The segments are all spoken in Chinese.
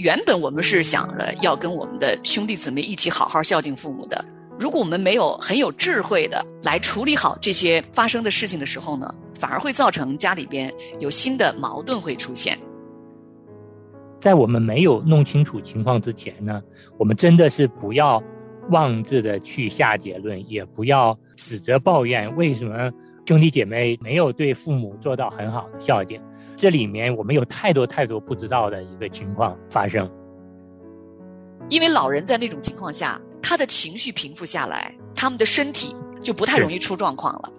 原本我们是想着要跟我们的兄弟姊妹一起好好孝敬父母的。如果我们没有很有智慧的来处理好这些发生的事情的时候呢，反而会造成家里边有新的矛盾会出现。在我们没有弄清楚情况之前呢，我们真的是不要妄自的去下结论，也不要指责抱怨为什么兄弟姐妹没有对父母做到很好的孝敬。这里面我们有太多太多不知道的一个情况发生。因为老人在那种情况下，他的情绪平复下来，他们的身体就不太容易出状况了。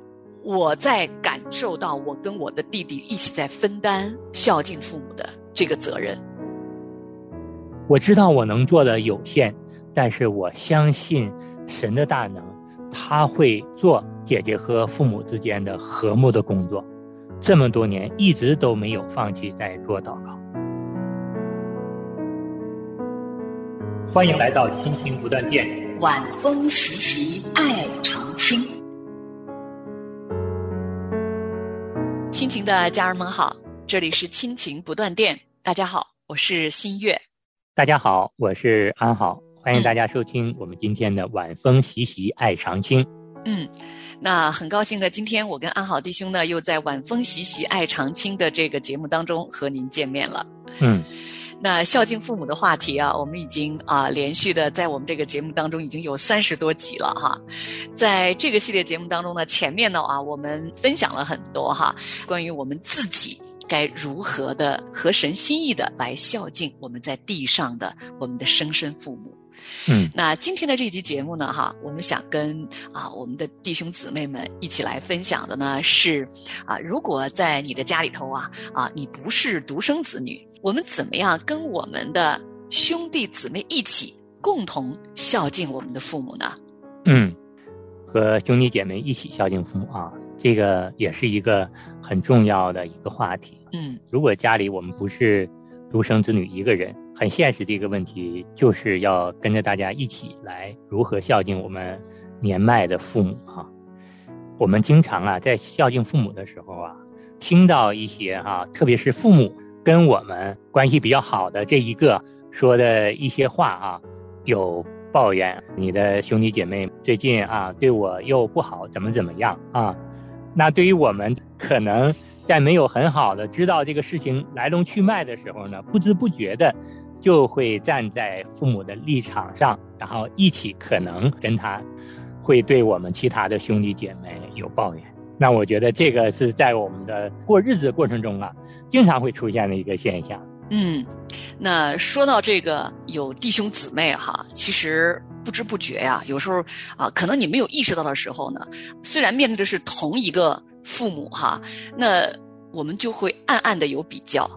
我在感受到我跟我的弟弟一起在分担孝敬父母的这个责任。我知道我能做的有限，但是我相信神的大能，他会做姐姐和父母之间的和睦的工作。这么多年一直都没有放弃在做祷告。欢迎来到亲情不断电，晚风习习爱长青。亲情的家人们好，这里是亲情不断电。大家好，我是新月。大家好，我是安好。欢迎大家收听我们今天的晚风习习爱长青。嗯。那很高兴呢，今天我跟安好弟兄呢，又在晚风习习爱长青的这个节目当中和您见面了。嗯，那孝敬父母的话题啊，我们已经啊连续的在我们这个节目当中已经有三十多集了哈。在这个系列节目当中呢，前面呢啊，我们分享了很多哈，关于我们自己该如何的合神心意的来孝敬我们在地上的我们的生身父母。嗯，那今天的这期节目呢，哈，我们想跟啊我们的弟兄姊妹们一起来分享的呢是，啊，如果在你的家里头啊啊你不是独生子女，我们怎么样跟我们的兄弟姊妹一起共同孝敬我们的父母呢？嗯，和兄弟姐妹一起孝敬父母啊，这个也是一个很重要的一个话题。嗯，如果家里我们不是独生子女一个人。很现实的一个问题，就是要跟着大家一起来如何孝敬我们年迈的父母哈。我们经常啊，在孝敬父母的时候啊，听到一些哈，特别是父母跟我们关系比较好的这一个说的一些话啊，有抱怨你的兄弟姐妹最近啊对我又不好，怎么怎么样啊？那对于我们可能在没有很好的知道这个事情来龙去脉的时候呢，不知不觉的。就会站在父母的立场上，然后一起可能跟他，会对我们其他的兄弟姐妹有抱怨。那我觉得这个是在我们的过日子的过程中啊，经常会出现的一个现象。嗯，那说到这个有弟兄姊妹哈，其实不知不觉呀，有时候啊，可能你没有意识到的时候呢，虽然面对的是同一个父母哈，那我们就会暗暗的有比较。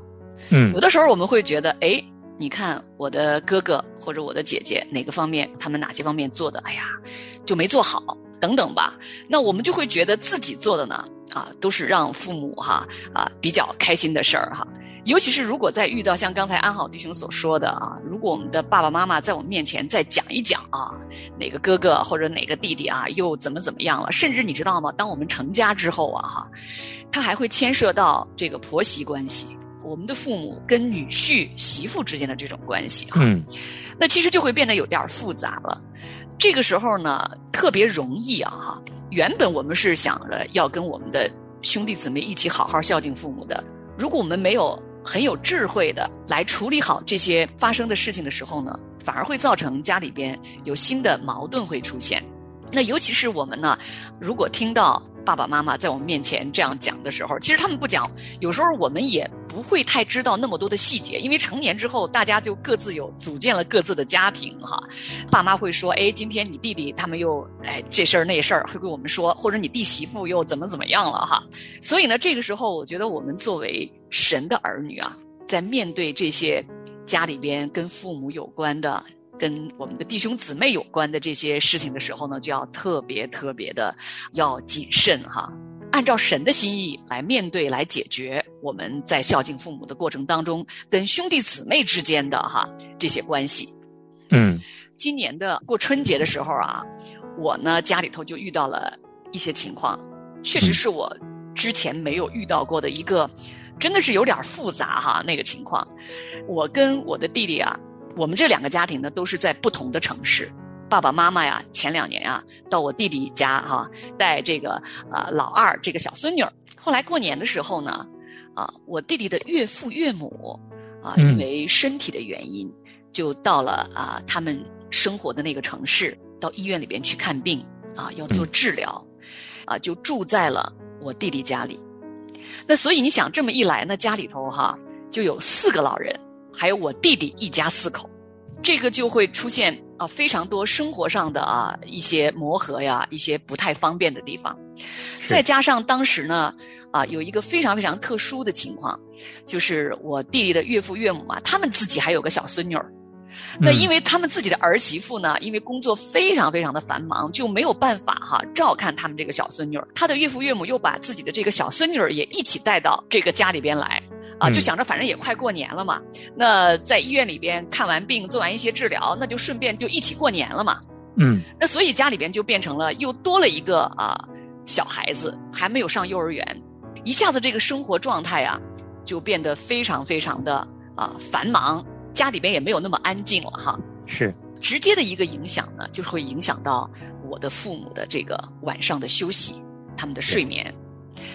嗯，有的时候我们会觉得，哎。你看我的哥哥或者我的姐姐哪个方面，他们哪些方面做的，哎呀，就没做好等等吧。那我们就会觉得自己做的呢，啊，都是让父母哈啊比较开心的事儿哈。尤其是如果在遇到像刚才安好弟兄所说的啊，如果我们的爸爸妈妈在我们面前再讲一讲啊，哪个哥哥或者哪个弟弟啊又怎么怎么样了，甚至你知道吗？当我们成家之后啊哈，他还会牵涉到这个婆媳关系。我们的父母跟女婿、媳妇之间的这种关系，哈，那其实就会变得有点复杂了。这个时候呢，特别容易啊，哈。原本我们是想着要跟我们的兄弟姊妹一起好好孝敬父母的。如果我们没有很有智慧的来处理好这些发生的事情的时候呢，反而会造成家里边有新的矛盾会出现。那尤其是我们呢，如果听到。爸爸妈妈在我们面前这样讲的时候，其实他们不讲，有时候我们也不会太知道那么多的细节，因为成年之后大家就各自有组建了各自的家庭哈。爸妈会说：“哎，今天你弟弟他们又哎这事儿那事儿会跟我们说，或者你弟媳妇又怎么怎么样了哈。”所以呢，这个时候我觉得我们作为神的儿女啊，在面对这些家里边跟父母有关的。跟我们的弟兄姊妹有关的这些事情的时候呢，就要特别特别的要谨慎哈，按照神的心意来面对、来解决我们在孝敬父母的过程当中跟兄弟姊妹之间的哈这些关系。嗯，今年的过春节的时候啊，我呢家里头就遇到了一些情况，确实是我之前没有遇到过的一个真的是有点复杂哈。那个情况，我跟我的弟弟啊，我们这两个家庭呢都是在不同的城市。爸爸妈妈呀，前两年啊到我弟弟家哈带这个啊老二这个小孙女儿。后来过年的时候呢，啊我弟弟的岳父岳母啊因为身体的原因，就到了啊他们生活的那个城市，到医院里边去看病啊要做治疗，啊就住在了我弟弟家里。那所以你想这么一来呢，家里头哈就有四个老人，还有我弟弟一家四口。这个就会出现啊非常多生活上的啊一些磨合呀，一些不太方便的地方，再加上当时呢啊有一个非常非常特殊的情况，就是我弟弟的岳父岳母嘛，他们自己还有个小孙女儿，那因为他们自己的儿媳妇呢，因为工作非常非常的繁忙，就没有办法哈照看他们这个小孙女儿，他的岳父岳母又把自己的这个小孙女儿也一起带到这个家里边来。啊，就想着反正也快过年了嘛，那在医院里边看完病，做完一些治疗，那就顺便就一起过年了嘛。嗯，那所以家里边就变成了又多了一个啊小孩子，还没有上幼儿园，一下子这个生活状态啊就变得非常非常的啊繁忙，家里边也没有那么安静了哈。是直接的一个影响呢，就是会影响到我的父母的这个晚上的休息，他们的睡眠。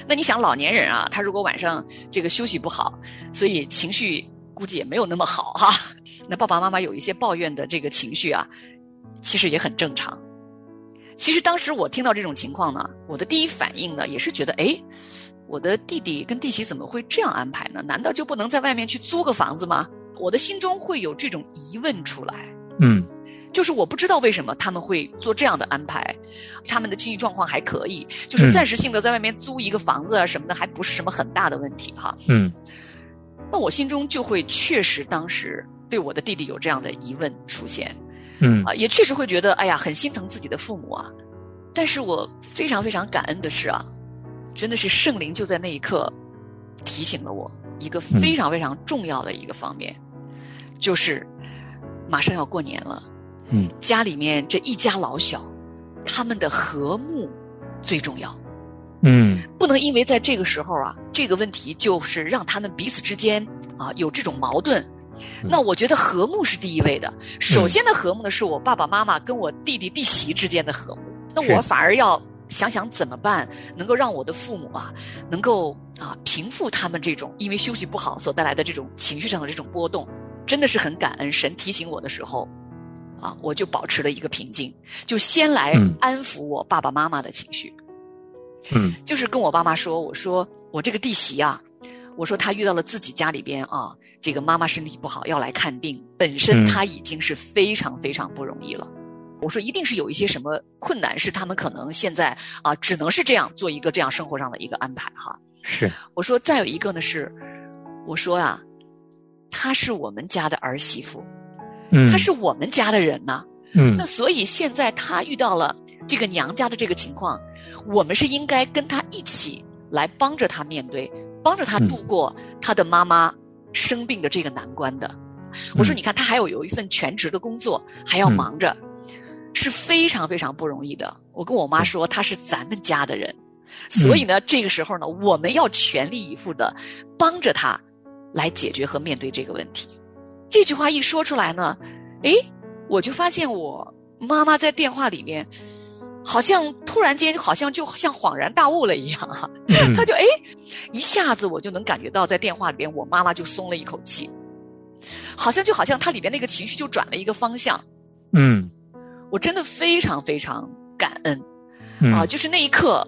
那你想，老年人啊，他如果晚上这个休息不好，所以情绪估计也没有那么好哈。那爸爸妈妈有一些抱怨的这个情绪啊，其实也很正常。其实当时我听到这种情况呢，我的第一反应呢，也是觉得，哎，我的弟弟跟弟媳怎么会这样安排呢？难道就不能在外面去租个房子吗？我的心中会有这种疑问出来。嗯。就是我不知道为什么他们会做这样的安排，他们的经济状况还可以，就是暂时性的在外面租一个房子啊什么的，还不是什么很大的问题哈。嗯，那我心中就会确实当时对我的弟弟有这样的疑问出现，嗯啊，也确实会觉得哎呀很心疼自己的父母啊，但是我非常非常感恩的是啊，真的是圣灵就在那一刻提醒了我一个非常非常重要的一个方面，就是马上要过年了。嗯，家里面这一家老小，他们的和睦最重要。嗯，不能因为在这个时候啊，这个问题就是让他们彼此之间啊有这种矛盾。那我觉得和睦是第一位的。首先的和睦呢，是我爸爸妈妈跟我弟弟弟媳之间的和睦。那我反而要想想怎么办，能够让我的父母啊，能够啊平复他们这种因为休息不好所带来的这种情绪上的这种波动。真的是很感恩神提醒我的时候。啊，我就保持了一个平静，就先来安抚我爸爸妈妈的情绪。嗯，就是跟我爸妈说，我说我这个弟媳啊，我说她遇到了自己家里边啊，这个妈妈身体不好要来看病，本身她已经是非常非常不容易了。我说一定是有一些什么困难，是他们可能现在啊，只能是这样做一个这样生活上的一个安排哈。是，我说再有一个呢是，我说啊，她是我们家的儿媳妇。他是我们家的人呐，嗯，那所以现在他遇到了这个娘家的这个情况，我们是应该跟他一起来帮着他面对，帮着他度过他的妈妈生病的这个难关的。我说，你看他还有有一份全职的工作，还要忙着，是非常非常不容易的。我跟我妈说，他是咱们家的人，所以呢，这个时候呢，我们要全力以赴的帮着他来解决和面对这个问题。这句话一说出来呢，诶，我就发现我妈妈在电话里面，好像突然间好像就像恍然大悟了一样哈，她就诶，一下子我就能感觉到在电话里边，我妈妈就松了一口气，好像就好像她里边那个情绪就转了一个方向，嗯，我真的非常非常感恩，啊，就是那一刻，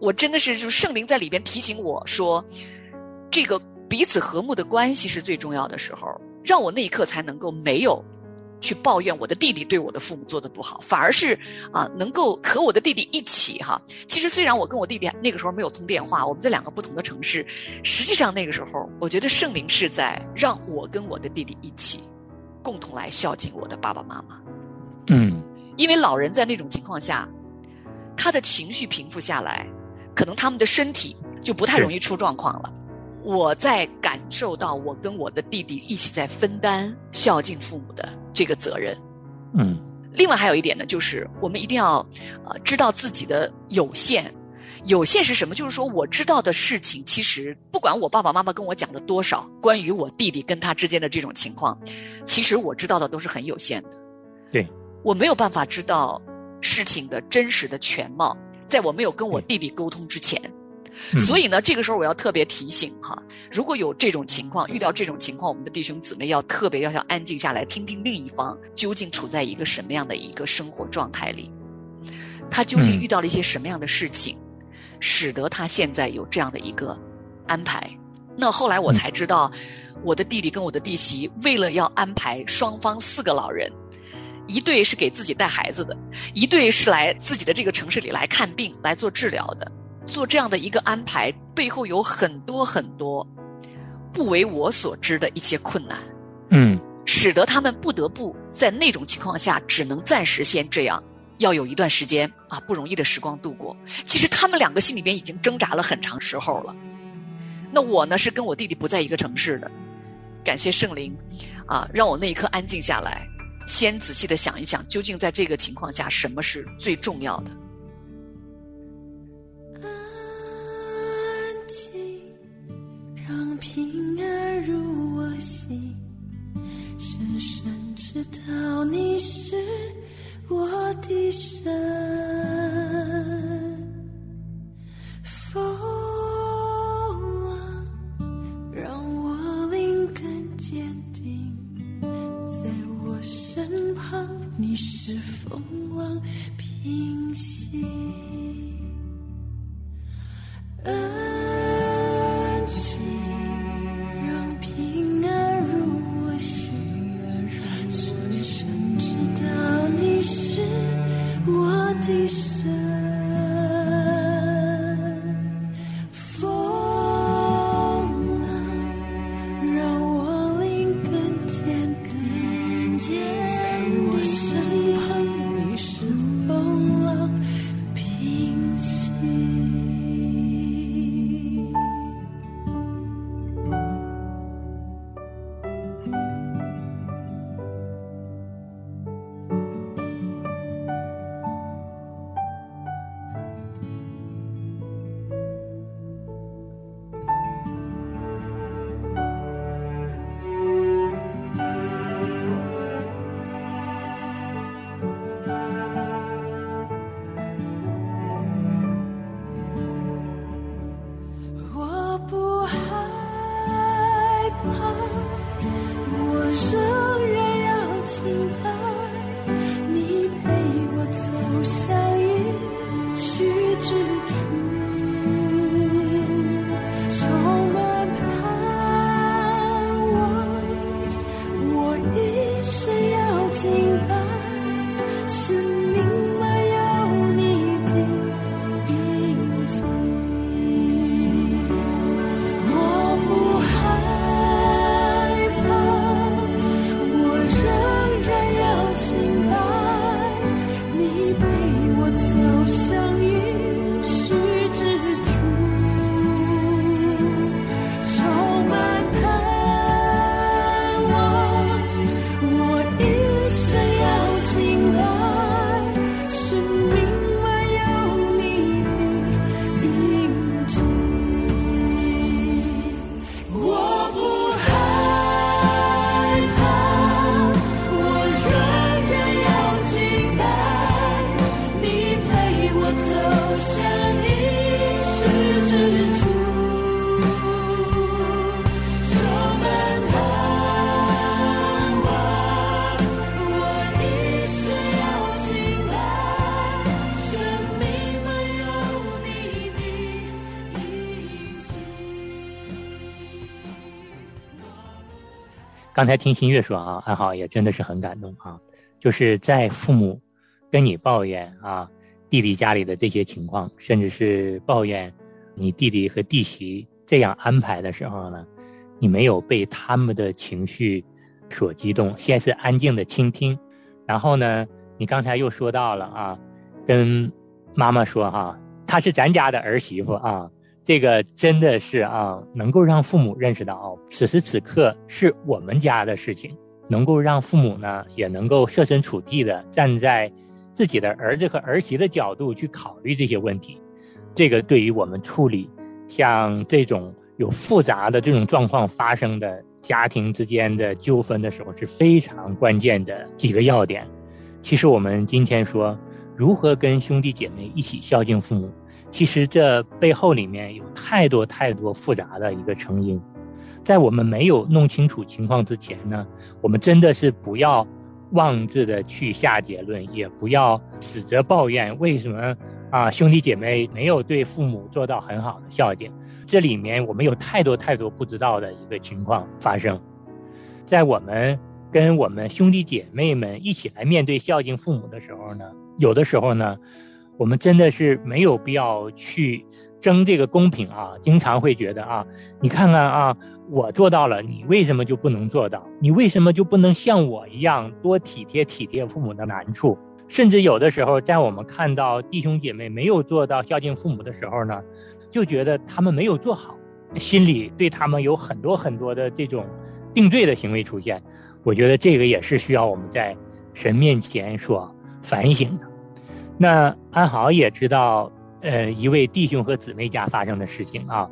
我真的是就圣灵在里边提醒我说，这个彼此和睦的关系是最重要的时候。让我那一刻才能够没有去抱怨我的弟弟对我的父母做的不好，反而是啊，能够和我的弟弟一起哈。其实虽然我跟我弟弟那个时候没有通电话，我们在两个不同的城市，实际上那个时候，我觉得圣灵是在让我跟我的弟弟一起，共同来孝敬我的爸爸妈妈。嗯，因为老人在那种情况下，他的情绪平复下来，可能他们的身体就不太容易出状况了。我在感受到我跟我的弟弟一起在分担孝敬父母的这个责任。嗯，另外还有一点呢，就是我们一定要呃知道自己的有限，有限是什么？就是说我知道的事情，其实不管我爸爸妈妈跟我讲的多少，关于我弟弟跟他之间的这种情况，其实我知道的都是很有限的。对，我没有办法知道事情的真实的全貌，在我没有跟我弟弟沟通之前。所以呢，这个时候我要特别提醒哈，如果有这种情况，遇到这种情况，我们的弟兄姊妹要特别要想安静下来，听听另一方究竟处在一个什么样的一个生活状态里，他究竟遇到了一些什么样的事情。使得他现在有这样的一个安排。那后来我才知道，我的弟弟跟我的弟媳为了要安排双方四个老人，一对是给自己带孩子的，一对是来自己的这个城市里来看病来做治疗的。做这样的一个安排背后有很多很多不为我所知的一些困难。嗯，使得他们不得不在那种情况下只能暂时先这样。要有一段时间啊，不容易的时光度过。其实他们两个心里边已经挣扎了很长时候了。那我呢，是跟我弟弟不在一个城市的。感谢圣灵，啊，让我那一刻安静下来，先仔细的想一想，究竟在这个情况下，什么是最重要的。让平安入我心，深深知道你是。我的神，风浪让我灵更坚定，在我身旁，你是风浪平息。刚才听新月说啊，安好也真的是很感动啊，就是在父母跟你抱怨啊弟弟家里的这些情况，甚至是抱怨你弟弟和弟媳这样安排的时候呢，你没有被他们的情绪所激动，先是安静的倾听，然后呢，你刚才又说到了啊，跟妈妈说哈，她是咱家的儿媳妇啊。这个真的是啊，能够让父母认识到哦，此时此刻是我们家的事情，能够让父母呢也能够设身处地的站在自己的儿子和儿媳的角度去考虑这些问题，这个对于我们处理像这种有复杂的这种状况发生的家庭之间的纠纷的时候是非常关键的几个要点。其实我们今天说如何跟兄弟姐妹一起孝敬父母，其实这背后里面有太多太多复杂的一个成因。在我们没有弄清楚情况之前呢，我们真的是不要妄自的去下结论，也不要指责抱怨为什么啊兄弟姐妹没有对父母做到很好的孝敬。这里面我们有太多太多不知道的一个情况发生，在我们跟我们兄弟姐妹们一起来面对孝敬父母的时候呢，有的时候呢，我们真的是没有必要去争这个公平啊，经常会觉得啊，你看看啊。我做到了，你为什么就不能做到？你为什么就不能像我一样多体贴体贴父母的难处？甚至有的时候，在我们看到弟兄姐妹没有做到孝敬父母的时候呢，就觉得他们没有做好，心里对他们有很多很多的这种定罪的行为出现。我觉得这个也是需要我们在神面前所反省的。那安好也知道，呃，一位弟兄和姊妹家发生的事情啊。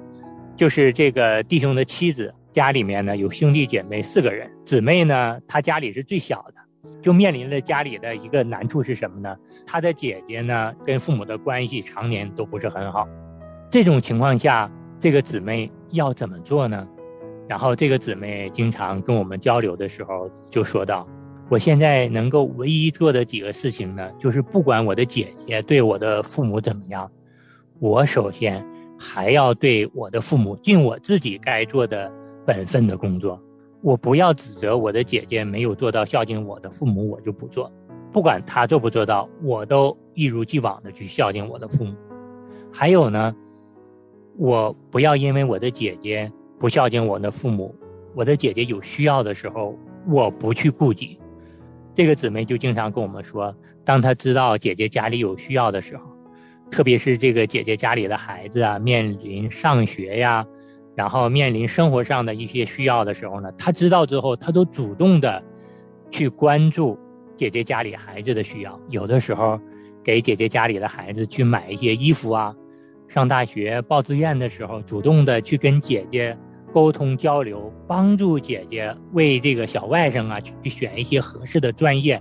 就是这个弟兄的妻子家里面呢有兄弟姐妹四个人，姊妹呢她家里是最小的，就面临着家里的一个难处是什么呢？她的姐姐呢跟父母的关系常年都不是很好，这种情况下，这个姊妹要怎么做呢？然后这个姊妹经常跟我们交流的时候就说到：“我现在能够唯一做的几个事情呢，就是不管我的姐姐对我的父母怎么样，我首先。”还要对我的父母尽我自己该做的本分的工作，我不要指责我的姐姐没有做到孝敬我的父母，我就不做。不管她做不做到，我都一如既往的去孝敬我的父母。还有呢，我不要因为我的姐姐不孝敬我的父母，我的姐姐有需要的时候，我不去顾及。这个姊妹就经常跟我们说，当她知道姐姐家里有需要的时候。特别是这个姐姐家里的孩子啊，面临上学呀，然后面临生活上的一些需要的时候呢，她知道之后，她都主动的去关注姐姐家里孩子的需要。有的时候，给姐姐家里的孩子去买一些衣服啊，上大学报志愿的时候，主动的去跟姐姐沟通交流，帮助姐姐为这个小外甥啊去选一些合适的专业。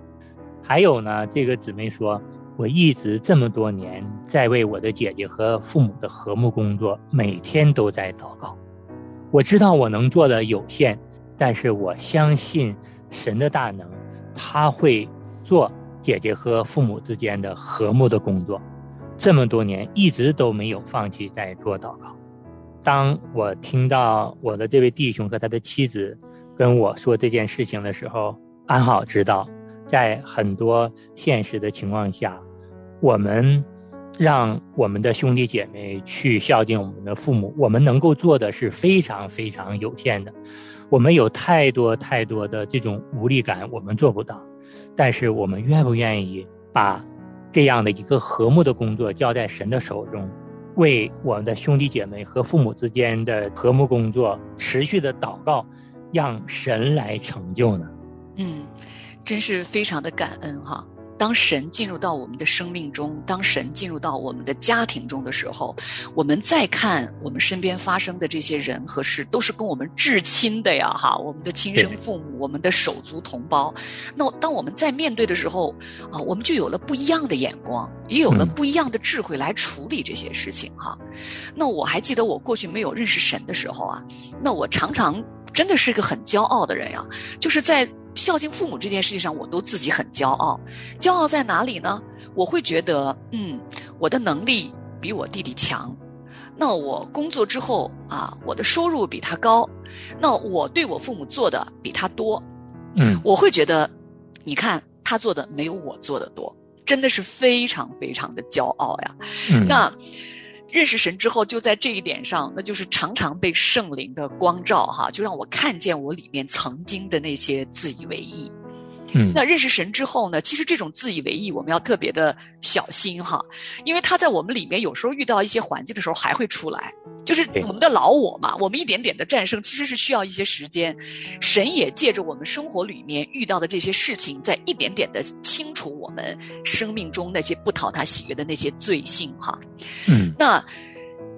还有呢，这个姊妹说。我一直这么多年在为我的姐姐和父母的和睦工作，每天都在祷告。我知道我能做的有限，但是我相信神的大能，他会做姐姐和父母之间的和睦的工作。这么多年一直都没有放弃在做祷告。当我听到我的这位弟兄和他的妻子跟我说这件事情的时候，安好知道，在很多现实的情况下。我们让我们的兄弟姐妹去孝敬我们的父母，我们能够做的是非常非常有限的。我们有太多太多的这种无力感，我们做不到。但是我们愿不愿意把这样的一个和睦的工作交在神的手中，为我们的兄弟姐妹和父母之间的和睦工作持续的祷告，让神来成就呢？嗯，真是非常的感恩哈。当神进入到我们的生命中，当神进入到我们的家庭中的时候，我们再看我们身边发生的这些人和事，都是跟我们至亲的呀，哈，我们的亲生父母，我们的手足同胞。那当我们在面对的时候，啊，我们就有了不一样的眼光，也有了不一样的智慧来处理这些事情，哈。那我还记得我过去没有认识神的时候啊，那我常常真的是一个很骄傲的人呀，就是在。孝敬父母这件事情上，我都自己很骄傲。骄傲在哪里呢？我会觉得，嗯，我的能力比我弟弟强。那我工作之后啊，我的收入比他高。那我对我父母做的比他多。嗯，我会觉得，你看他做的没有我做的多，真的是非常非常的骄傲呀。那。认识神之后，就在这一点上，那就是常常被圣灵的光照，哈，就让我看见我里面曾经的那些自以为意。嗯，那认识神之后呢，其实这种自以为意，我们要特别的小心哈，因为他在我们里面有时候遇到一些环境的时候还会出来。就是我们的老我嘛，我们一点点的战胜，其实是需要一些时间。神也借着我们生活里面遇到的这些事情，在一点点的清除我们生命中那些不讨他喜悦的那些罪性哈。嗯那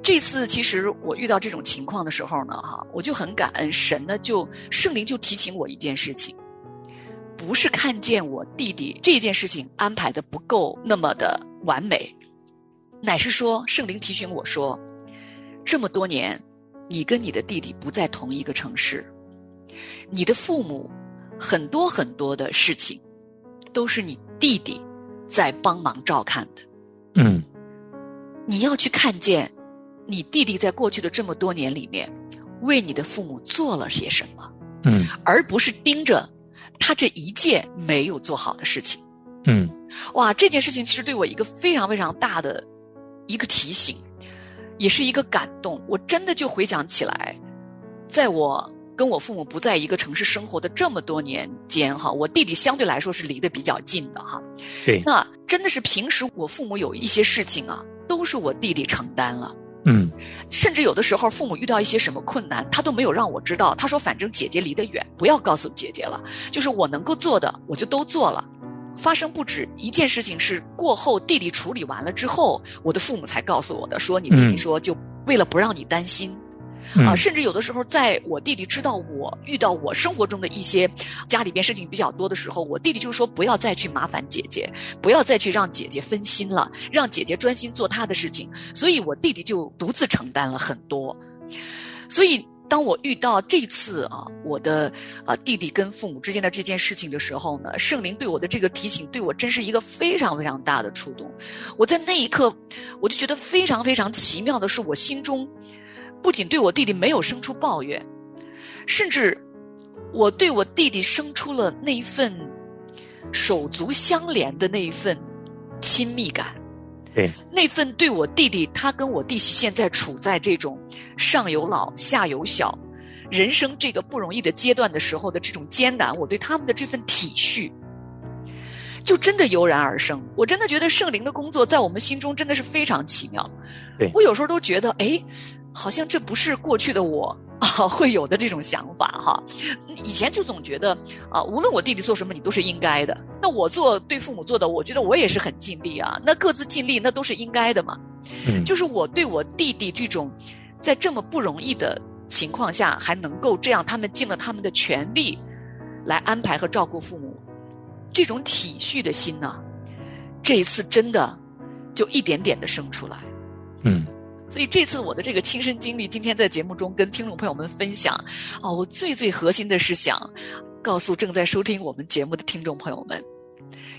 这次其实我遇到这种情况的时候呢，哈，我就很感恩神呢，就圣灵就提醒我一件事情，不是看见我弟弟这件事情安排的不够那么的完美，乃是说圣灵提醒我说，这么多年，你跟你的弟弟不在同一个城市，你的父母很多很多的事情，都是你弟弟在帮忙照看的。嗯。你要去看见，你弟弟在过去的这么多年里面，为你的父母做了些什么，嗯。而不是盯着他这一件没有做好的事情。嗯哇，这件事情其实对我一个非常非常大的一个提醒，也是一个感动。我真的就回想起来，在我跟我父母不在一个城市生活的这么多年间，哈，我弟弟相对来说是离得比较近的哈。对，那真的是平时我父母有一些事情啊，都是我弟弟承担了。嗯甚至有的时候，父母遇到一些什么困难，他都没有让我知道。他说：“反正姐姐离得远，不要告诉姐姐了。就是我能够做的，我就都做了。”发生不止一件事情，是过后弟弟处理完了之后，我的父母才告诉我的，说你弟弟嗯说就为了不让你担心，嗯啊，甚至有的时候，在我弟弟知道我遇到我生活中的一些家里边事情比较多的时候，我弟弟就说不要再去麻烦姐姐，不要再去让姐姐分心了，让姐姐专心做她的事情。所以我弟弟就独自承担了很多。所以当我遇到这次啊，我的啊弟弟跟父母之间的这件事情的时候呢，圣灵对我的这个提醒，对我真是一个非常非常大的触动。我在那一刻，我就觉得非常非常奇妙的是，我心中不仅对我弟弟没有生出抱怨，甚至我对我弟弟生出了那一份手足相连的那一份亲密感。对，那份对我弟弟，他跟我弟媳现在处在这种上有老下有小，人生这个不容易的阶段的时候的这种艰难，我对他们的这份体恤，就真的油然而生。我真的觉得圣灵的工作在我们心中真的是非常奇妙。对我有时候都觉得，哎，好像这不是过去的我啊会有的这种想法哈。以前就总觉得啊，无论我弟弟做什么，你都是应该的。那我做对父母做的，我觉得我也是很尽力啊。那各自尽力，那都是应该的嘛。嗯就是我对我弟弟这种，在这么不容易的情况下，还能够这样，他们尽了他们的全力来安排和照顾父母，这种体恤的心呢，这一次真的就一点点的生出来。嗯所以这次我的这个亲身经历，今天在节目中跟听众朋友们分享啊，我最最核心的是想告诉正在收听我们节目的听众朋友们，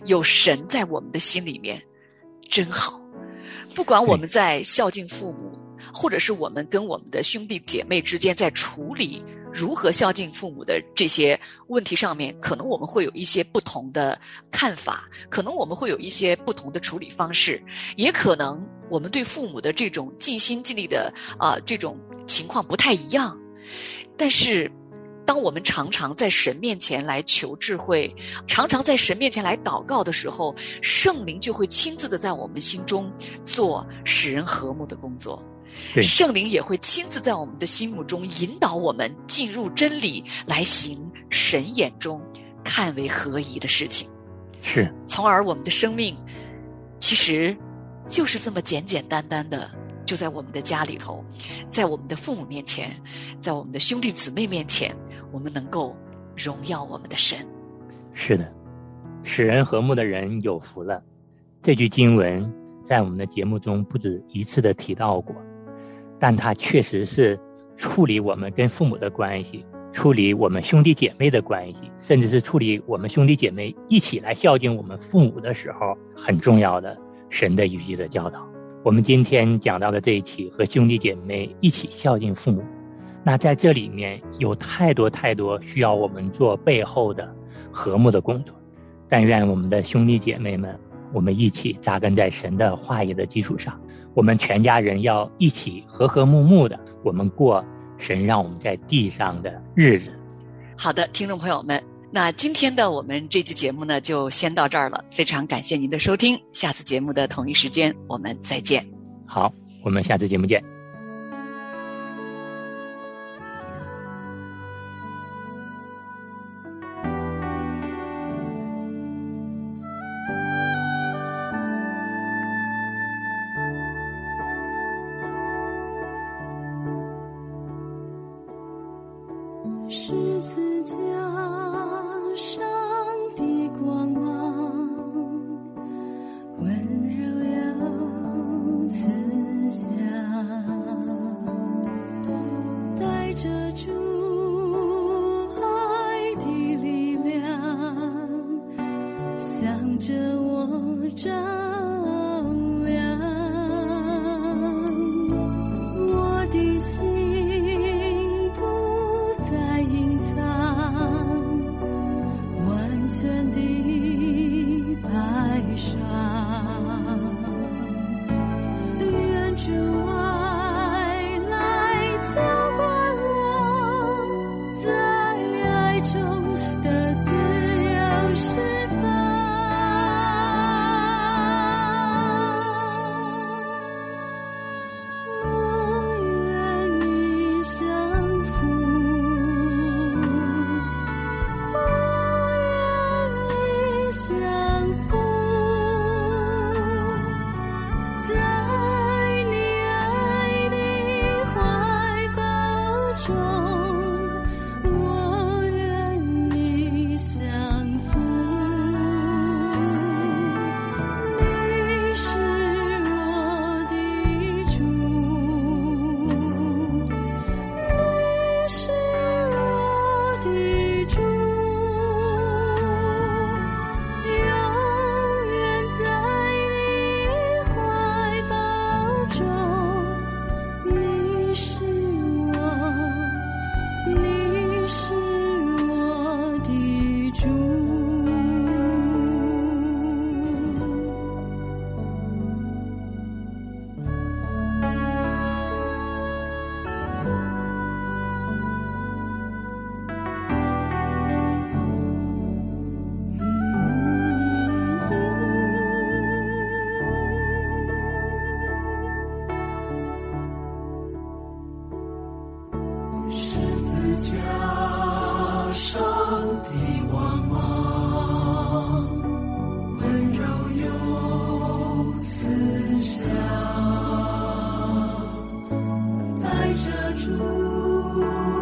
有神在我们的心里面，真好。不管我们在孝敬父母，或者是我们跟我们的兄弟姐妹之间在处理如何孝敬父母的这些问题上面，可能我们会有一些不同的看法，可能我们会有一些不同的处理方式，也可能我们对父母的这种尽心尽力的啊、这种情况不太一样。但是，当我们常常在神面前来求智慧，常常在神面前来祷告的时候，圣灵就会亲自的在我们心中做使人和睦的工作。对圣灵也会亲自在我们的心目中引导我们进入真理，来行神眼中看为合宜的事情。是从而我们的生命其实就是这么简简单单的，就在我们的家里头，在我们的父母面前，在我们的兄弟姊妹面前，我们能够荣耀我们的神。是的，使人和睦的人有福了。这句经文在我们的节目中不止一次的提到过，但它确实是处理我们跟父母的关系，处理我们兄弟姐妹的关系，甚至是处理我们兄弟姐妹一起来孝敬我们父母的时候很重要的神的语句的教导。我们今天讲到的这一期和兄弟姐妹一起孝敬父母，那在这里面有太多太多需要我们做背后的和睦的工作。但愿我们的兄弟姐妹们，我们一起扎根在神的话语的基础上，我们全家人要一起和和睦睦的，我们过神让我们在地上的日子。好的，听众朋友们，那今天的我们这期节目呢，就先到这儿了。非常感谢您的收听，下次节目的同一时间我们再见。好，我们下次节目见。遮住